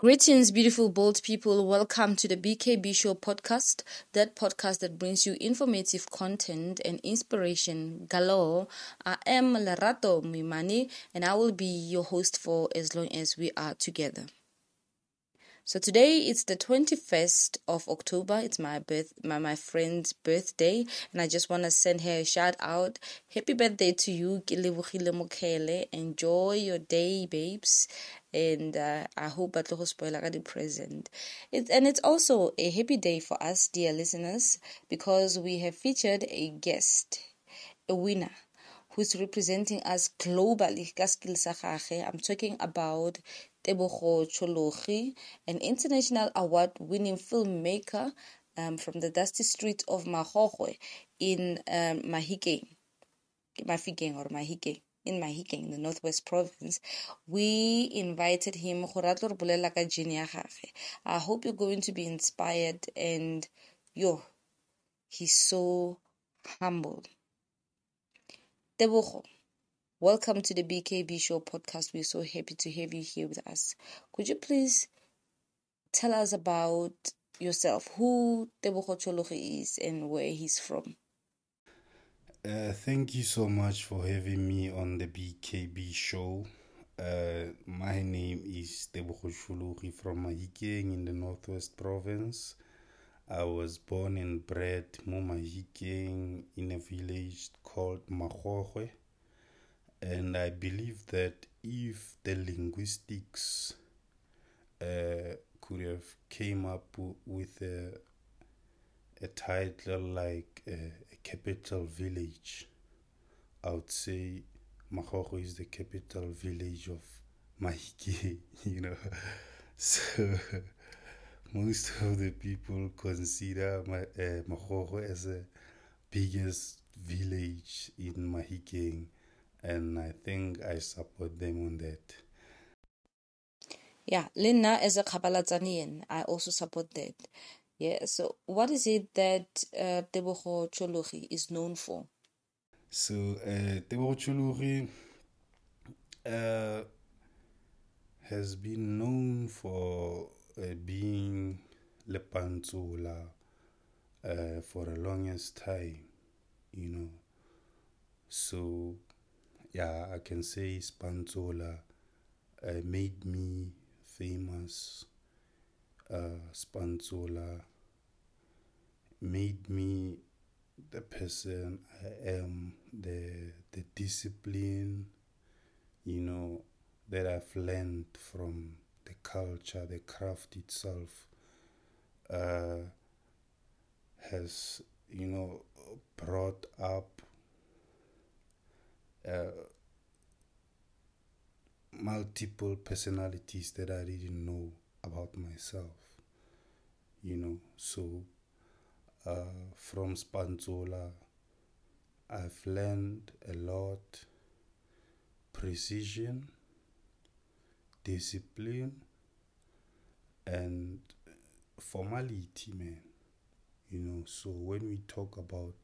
Greetings, beautiful, bold people. Welcome to the BKB Show podcast, that podcast that brings you informative content and inspiration galore. I am Larato Mimani, and I will be your host for as long as we are together. So today it's the 21st of October. It's my birth, my, my friend's birthday, and I just want to send her a shout out. Happy birthday to you, Enjoy your day, babes. And uh, I hope at lo spoiler the present. And it's also a happy day for us, dear listeners, because we have featured a guest, a winner who's representing us globally I'm talking about Tebogo Chologi, an international award-winning filmmaker um, from the dusty streets of Makgokgwe in um, Mahikeng, Mafikeng or Mahikeng in Mahikeng, in the Northwest Province, we invited him. I hope you're going to be inspired and yo, he's so humble. Tebogo, welcome to the BKB Show podcast. We're so happy to have you here with us. Could you please tell us about yourself, who Tebogo Chologi is and where he's from? Uh, thank you so much for having me on the BKB show. Uh, my name is Tebogo Chologi from Mahikeng in the Northwest Province. I was born and bred in Mahikeng in a village called Makgokgwe. And I believe that if the linguistics uh, could have came up with a, a title like uh, a capital village, I would say Makgokgwe is the capital village of Mahikeng, you know. So most of the people consider uh, Makgokgwe as the biggest village in Mahikeng, and I think I support them on that. Yeah, Lina as a Kabalatzanian, I also support that. Yeah, so what is it that uh, Tebogo Chologi is known for? So, uh, Tebogo Chologi uh, has been known for uh, being Lepantsula uh, for the longest time, you know. So, yeah, I can say Spanzola uh, made me famous. Uh, Spanzola made me the person I am, the the discipline, you know, that I've learned from the culture, the craft itself, uh, has, you know, brought up uh, multiple personalities that I didn't know about myself, you know. So, uh, from Spanzola, I've learned a lot precision discipline and formality, man. You know, so when we talk about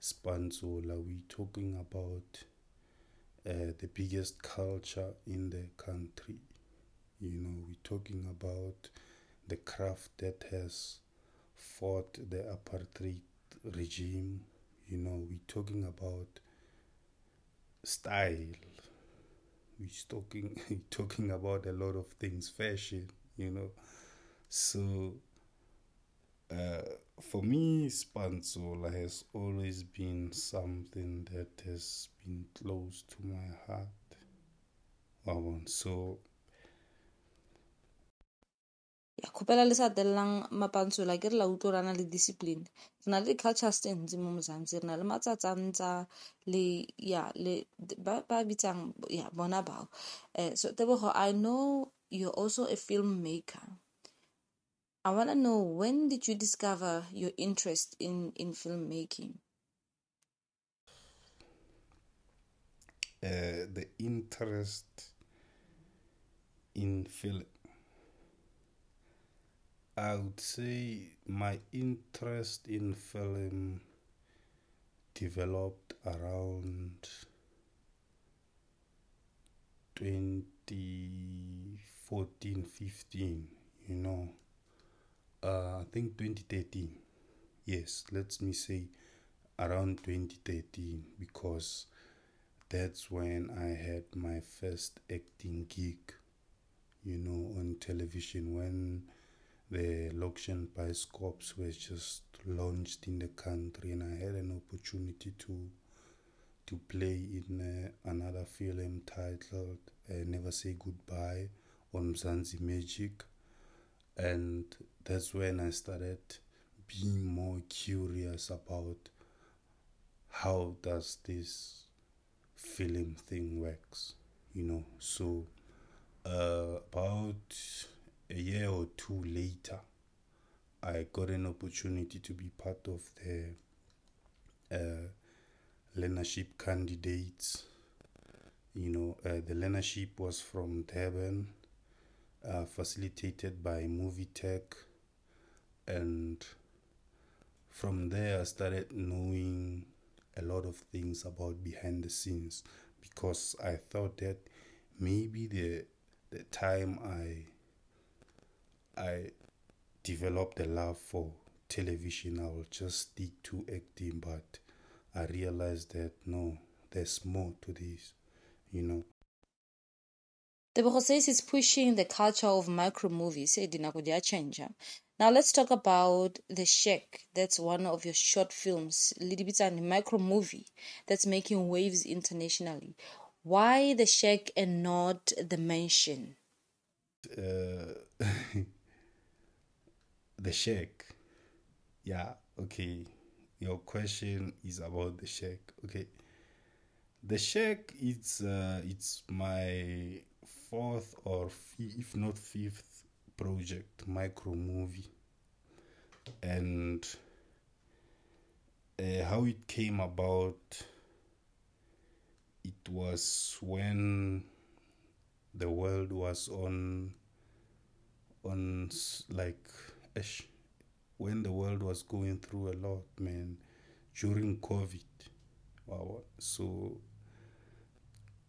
Spanzola, we're talking about uh, the biggest culture in the country. You know, we're talking about the craft that has fought the apartheid regime. You know, we're talking about style, we're talking talking about a lot of things, fashion, you know. So uh, for me, Spanzola has always been something that has been close to my heart. So ya kgopela le sa telelang mapantsula ke re la utlwe rana le discipline. Re na le di-cultures tse ntsi mo mozantsi re na le matsatsantsa le ya le ba bitsang ya bona bao. Um so tebogo i know you're also a filmmaker i want to know when did you discover your interest in in filmmaking uh, the interest in film I would say my interest in film developed around 2014 15, you know. Uh, I think 2013. Yes, let me say around 2013 because that's when I had my first acting gig, you know, on television when the Lokshin Bioskops were just launched in the country and I had an opportunity to to play in uh, another film titled uh, Never Say Goodbye on Mzansi Magic and that's when I started being more curious about how does this film thing works you know? So uh, about a year or two later i got an opportunity to be part of the uh, learnership candidates. You know uh, the learnership was from durban uh, facilitated by movie tech. And from there i started knowing a lot of things about behind the scenes because I thought that maybe the the time I I developed a love for television I will just stick to acting but I realized that no there's more to this you know The process is pushing the culture of micro movies. change. Now let's talk about The Shack. That's one of your short films, little bit and micro movie that's making waves internationally. Why The Shack and not The Mansion? Uh, the Shack. Yeah, okay. Your question is about The Shack. Okay. The Shack it's uh, it's my fourth or if not fifth project micro movie. And uh, how it came about it was when the world was on on like when the world was going through a lot man during covid. Wow. So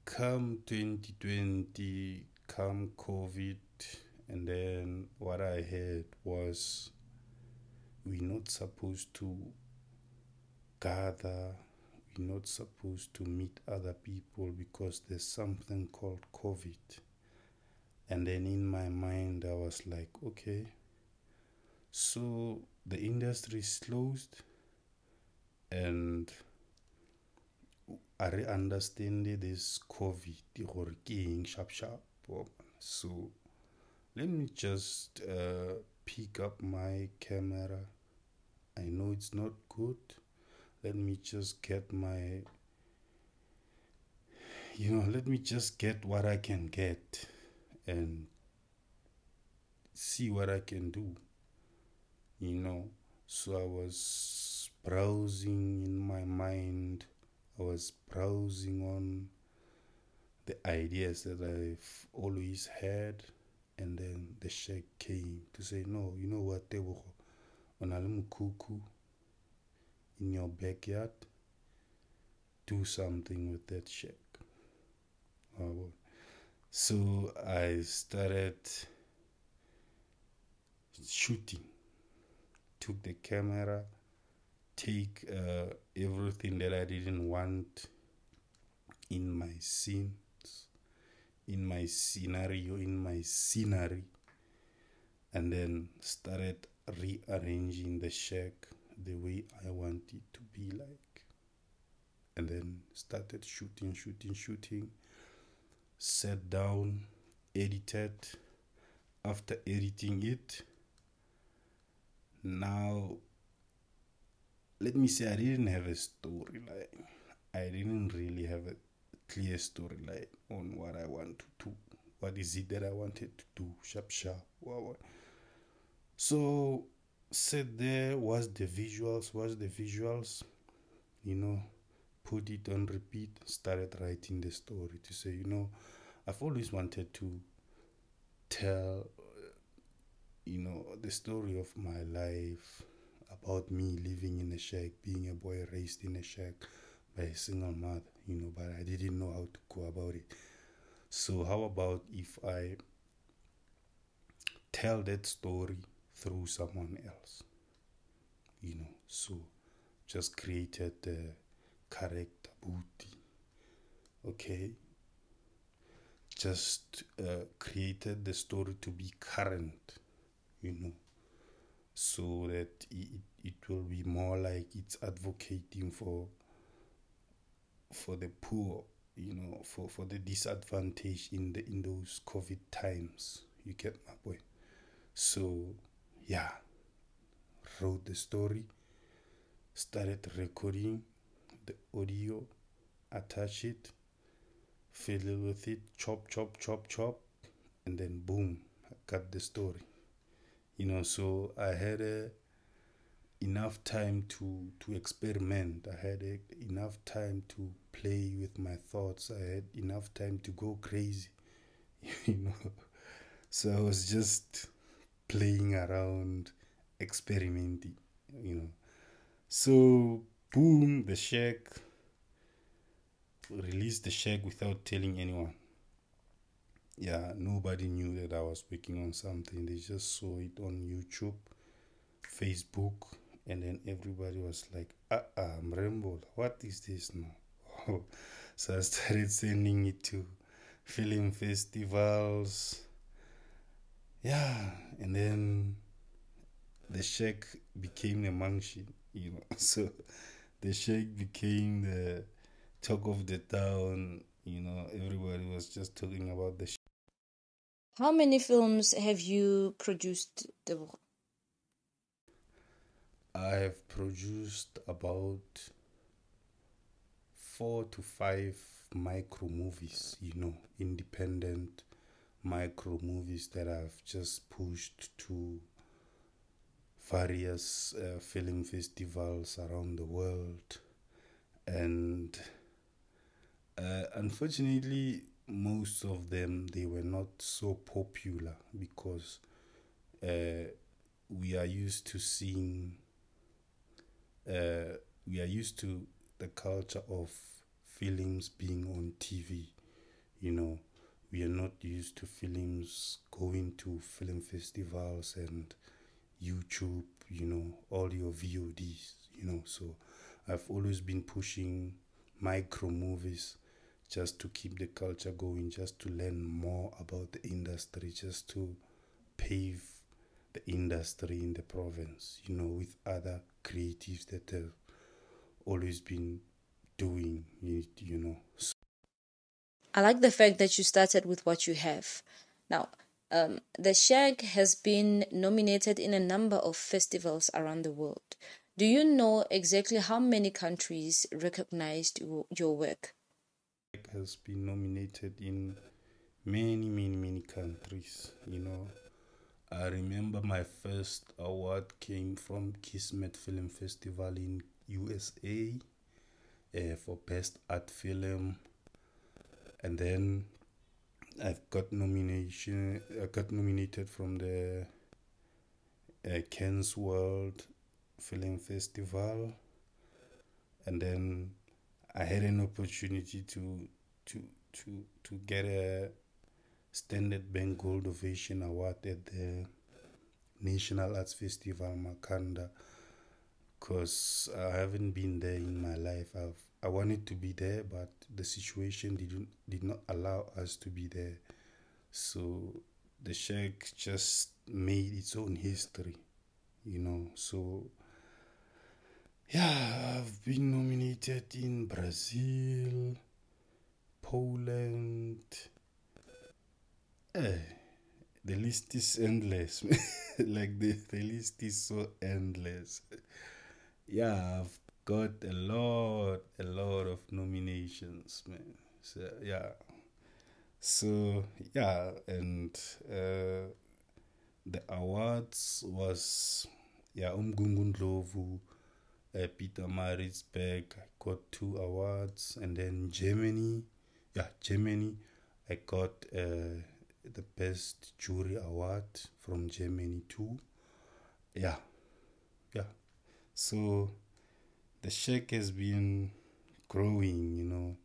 come 2020 come covid and then what I heard was we're not supposed to gather, we're not supposed to meet other people because there's something called COVID. And then in my mind, I was like, okay, so the industry is closed and I understand this COVID, sharp sharp. So let me just uh, pick up my camera. I know it's not good. Let me just get my you know let me just get what I can get and see what I can do you know. So I was browsing in my mind I was browsing on the ideas that I've always had and then the sheikh came to say, No, you know what, Tebogo, on Kuku in your backyard, do something with that sheikh. Oh, so I started shooting, took the camera, take uh, everything that I didn't want in my scene in my scenario, in my scenery, and then started rearranging the shack the way I want it to be like. And then started shooting, shooting, shooting, sat down, edited. After editing it, now let me say I didn't have a story storyline. I didn't really have a clear story storyline on what I want to do. What is it that I wanted to do? Sharp. Wow. So, sit there, watch the visuals, watch the visuals, you know, put it on repeat, started writing the story to say, you know, I've always wanted to tell, you know, the story of my life about me living in a shack, being a boy raised in a shack by a single mother, you know, but I didn't know how to go about it. So, how about if I tell that story through someone else. You know, so just created the character booty. Okay, just uh, created the story to be current, you know, so that it, it will be more like it's advocating for for the poor, you know, for, for the disadvantage in the in those COVID times. You get my point. So yeah, wrote the story, started recording the audio, attach it, fiddle with it, chop, chop, chop, chop, and then boom, I got the story. You know, so I had a, enough time to to experiment. I had a, enough time to play with my thoughts. I had enough time to go crazy. You know, so I was just playing around, experimenting. You know, so boom, the shack released the shack without telling anyone. Yeah, nobody knew that I was working on something. They just saw it on YouTube, Facebook, and then everybody was like, uh uh, Mrembo, what is this now? so I started sending it to film festivals. Yeah, and then the shack became a mansion, you know. So the shack became the talk of the town. You know, everybody was just talking about the. How many films have you produced? I have produced about four to five micro movies, you know, independent micro movies that I've just pushed to various uh, film festivals around the world. And uh, unfortunately, most of them they were not so popular because uh, we are used to seeing uh, we are used to the culture of films being on TV. You know, we are not used to films going to film festivals and YouTube, you know, all your VODs, you know. So I've always been pushing micro movies just to keep the culture going, just to learn more about the industry, just to pave the industry in the province, you know, with other creatives that have always been doing it, you know. So I like the fact that you started with what you have. Now, um, the Shack has been nominated in a number of festivals around the world. Do you know exactly how many countries recognized your work? Has been nominated in many, many, many countries. You know, I remember my first award came from Kismet Film Festival in USA uh, for Best Art Film, and then I've got nomination. I got nominated from the uh, Cannes World Film Festival, and then I had an opportunity to to to to get a Standard Bank Gold Ovation Award at the National Arts Festival Makanda because I haven't been there in my life. I've I wanted to be there, but the situation didn't did not allow us to be there. So the Shack just made its own history, you know. So yeah, I've been nominated in Brazil, Poland. Eh, the list is endless. like the, the list is so endless. Yeah, I've got a lot, a lot of nominations, man. So yeah. So yeah, and uh, the awards was yeah Umgungu Uh, Pietermaritzburg. I got two awards, and then Germany, yeah Germany, I got uh, the best jury award from Germany too. Yeah, yeah. So the shack has been growing, you know,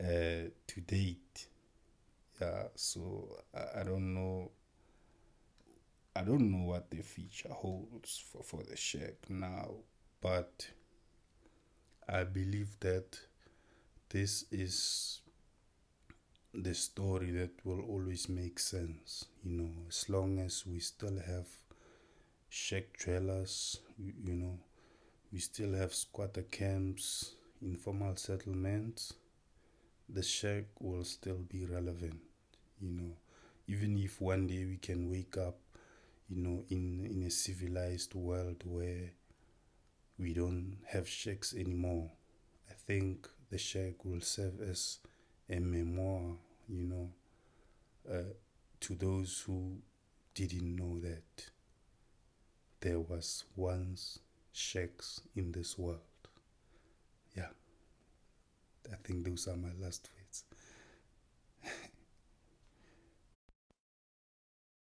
uh, to date. Yeah, so I, I don't know I don't know what the future holds for, for the shack now, but I believe that this is the story that will always make sense, you know, as long as we still have shack dwellers, you, you know, we still have squatter camps, informal settlements, the shack will still be relevant, you know, even if one day we can wake up, you know, in, in a civilized world where we don't have shacks anymore. I think the shack will serve as a memoir, you know, uh, to those who didn't know that there was once shacks in this world. Yeah, I think those are my last words.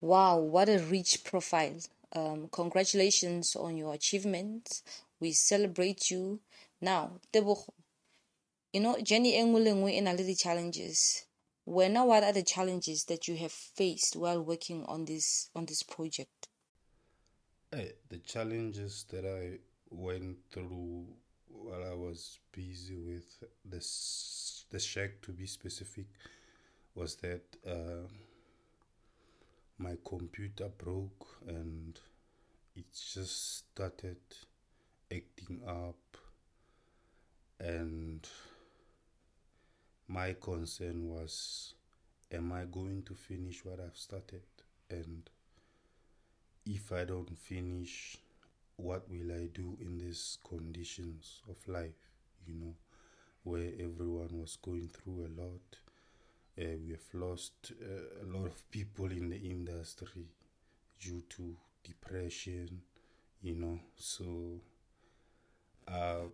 wow, what a rich profile. Um, congratulations on your achievements. We celebrate you. Now, Tebogo, you know journey e nngwe le nngwe e na le di-challenges wena what are the challenges that you have faced while working on this on this project hey, eh, the challenges that i went through while i was busy with this the shack to be specific was that uh, my computer broke and it just started acting up and my concern was am I going to finish what I've started? And if I don't finish, what will I do in these conditions of life? You know, where everyone was going through a lot. Uh, we have lost uh, a lot of people in the industry due to depression, you know. So, uh,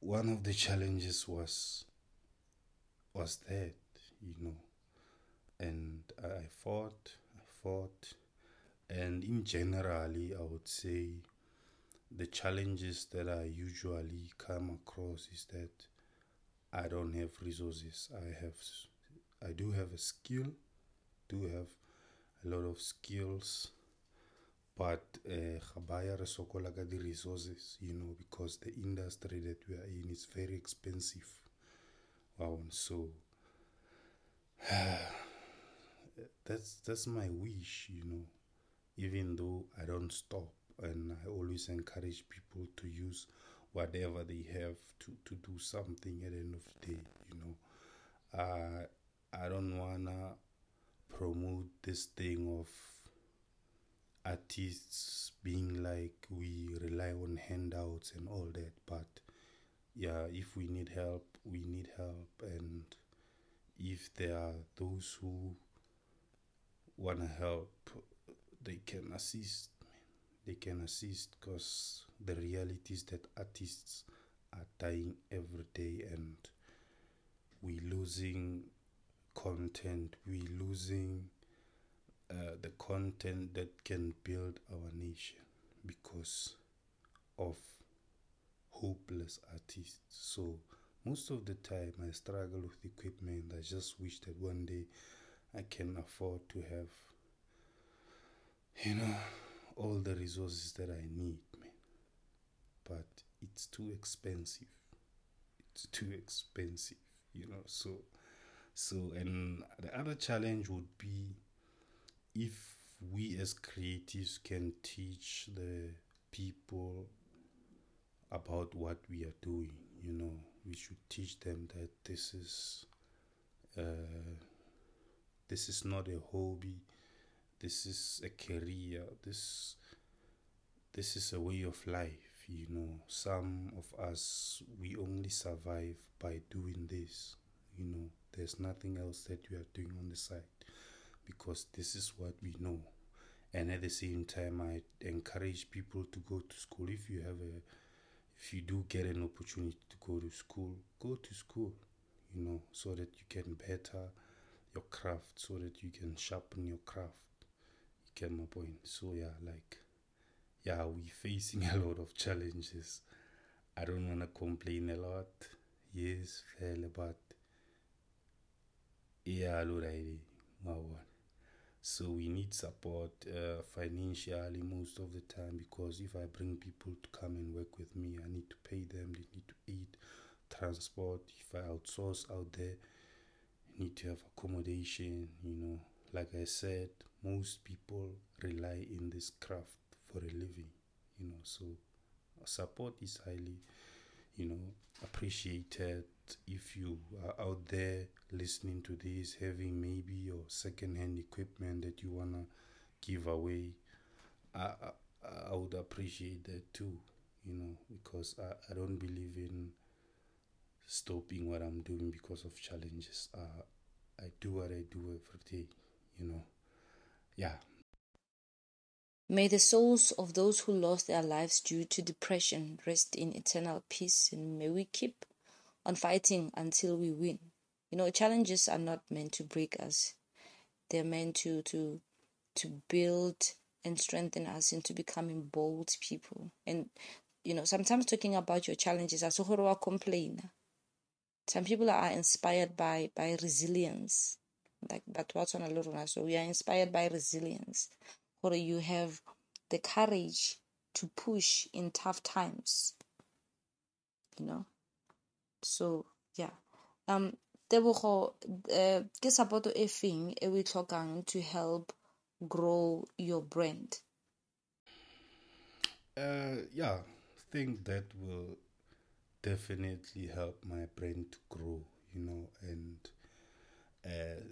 one of the challenges was was that, you know. And I fought, I fought, and in generally, I would say the challenges that I usually come across is that I don't have resources. I have, I do have a skill, do have a lot of skills, but gabaya re sokola ka di resources, you know, because the industry that we are in is very expensive. Wow, so that's that's my wish, you know. Even though I don't stop, and I always encourage people to use whatever they have to to do something at the end of the day, you know. Uh, I don't wanna promote this thing of artists being like we rely on handouts and all that, but yeah, if we need help, we need help. And if there are those who want to help, they can assist. They can assist because the reality is that artists are dying every day and we're losing content, we're losing uh, the content that can build our nation because of hopeless artists. So most of the time I struggle with equipment. I just wish that one day I can afford to have you know all the resources that I need, man. But it's too expensive. It's too expensive, you know. So so and the other challenge would be if we as creatives can teach the people about what we are doing. You know, we should teach them that this is uh, this is not a hobby. This is a career. This this is a way of life. You know, some of us we only survive by doing this. You know, there's nothing else that we are doing on the side because this is what we know. And at the same time, I encourage people to go to school if you have a if you do get an opportunity to go to school, go to school, you know, so that you can better your craft, so that you can sharpen your craft. You get my point. So yeah, like yeah, we facing a lot of challenges. I don't wanna complain a lot. Yes, fairly, but yeah, already. So we need support uh, financially most of the time because if I bring people to come and work with me, I need to pay them, they need to eat, transport. If I outsource out there, I need to have accommodation, you know. Like I said, most people rely in this craft for a living, you know, so support is highly, you know, appreciated if you are out there listening to this, having maybe your second-hand equipment that you wanna give away, I, I, I would appreciate that too. You know, because I, I don't believe in stopping what I'm doing because of challenges. Uh, I do what I do every day. You know, yeah. May the souls of those who lost their lives due to depression rest in eternal peace, and may we keep on fighting until we win. You know, challenges are not meant to break us. They're meant to to to build and strengthen us into becoming bold people. And you know, sometimes talking about your challenges, as a complain. Some people are inspired by by resilience. Like but what's on a so we are inspired by resilience. Or you have the courage to push in tough times. You know? So yeah. Um Tebogo uh, ke support e feng e o e tlhokang to help grow your brand? Uh, yeah, think that will definitely help my brand to grow, you know, and uh,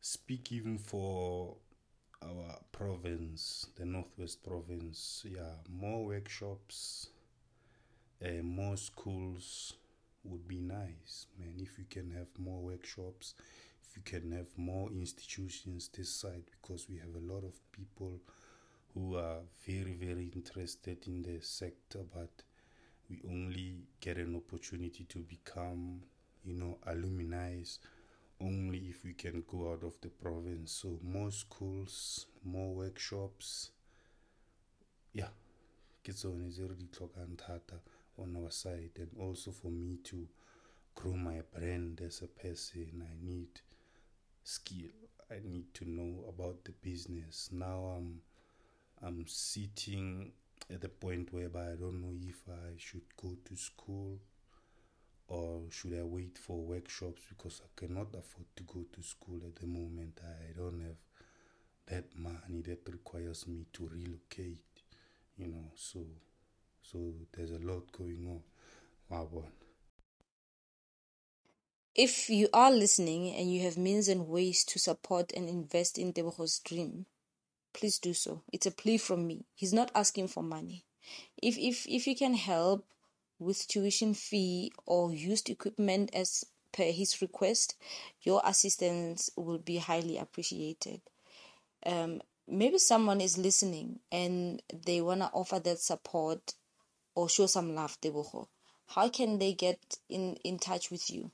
speak even for our province, the Northwest Province. Yeah, more workshops, uh, more schools would be nice, man. If you can have more workshops, if you can have more institutions this side, because we have a lot of people who are very, very interested in the sector, but we only get an opportunity to become, you know, alumni only if we can go out of the province. So more schools, more workshops. Yeah, ke tsone tse re di tlhokang thata on our side and also for me to grow my brand as a person i need skill. I need to know about the business. Now i'm i'm sitting at the point whereby i don't know if i should go to school or should i wait for workshops because i cannot afford to go to school at the moment. I don't have that money that requires me to relocate you know so so there's a lot going on. If you are listening and you have means and ways to support and invest in Tebogo's dream, please do so. It's a plea from me. He's not asking for money. If if if you can help with tuition fee or used equipment as per his request, your assistance will be highly appreciated. Um, maybe someone is listening and they want to offer that support or show some love, Tebogo, how can they get in, in touch with you?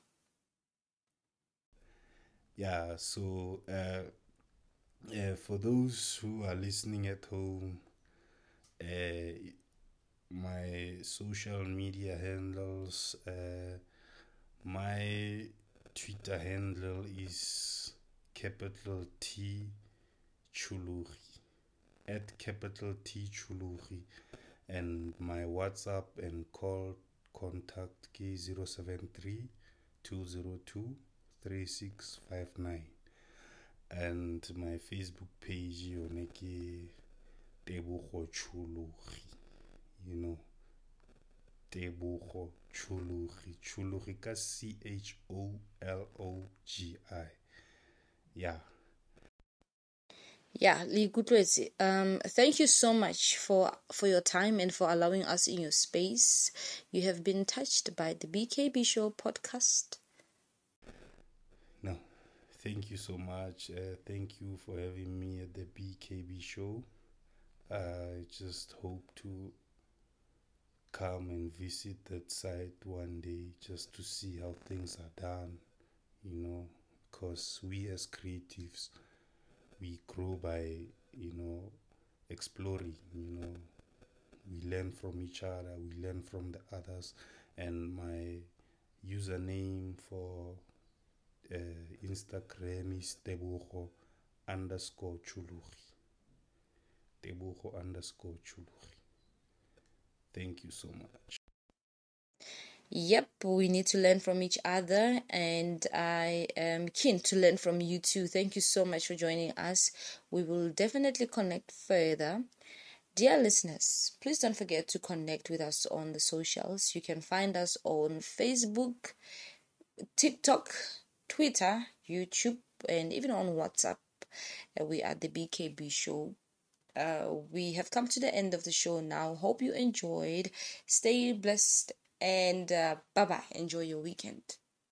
Yeah, so uh, uh, for those who are listening at home, uh, my social media handles, uh, my Twitter handle is capital T Chologi at capital T Chologi and my WhatsApp and call contact key 073 202 3659 and my Facebook page yone ke Tebogo Chologi you know. Tebogo Chologi Chologi C H O L O G I. Yeah yeah, Likutlwezi, um, thank you so much for, for your time and for allowing us in your space. You have been touched by the BKB Show podcast. No, thank you so much. Uh, thank you for having me at the BKB Show. I just hope to come and visit that site one day just to see how things are done, you know, because we as creatives we grow by you know exploring you know we learn from each other we learn from the others and my username for uh, instagram is tebogo underscore chologi. Tebogo underscore chologi. Thank you so much. Yep, we need to learn from each other, and I am keen to learn from you too. Thank you so much for joining us. We will definitely connect further. Dear listeners, please don't forget to connect with us on the socials. You can find us on Facebook, TikTok, Twitter, YouTube, and even on WhatsApp. Uh, we are the BKB Show. Uh, we have come to the end of the show now. Hope you enjoyed. Stay blessed and uh, bye bye. Enjoy your weekend.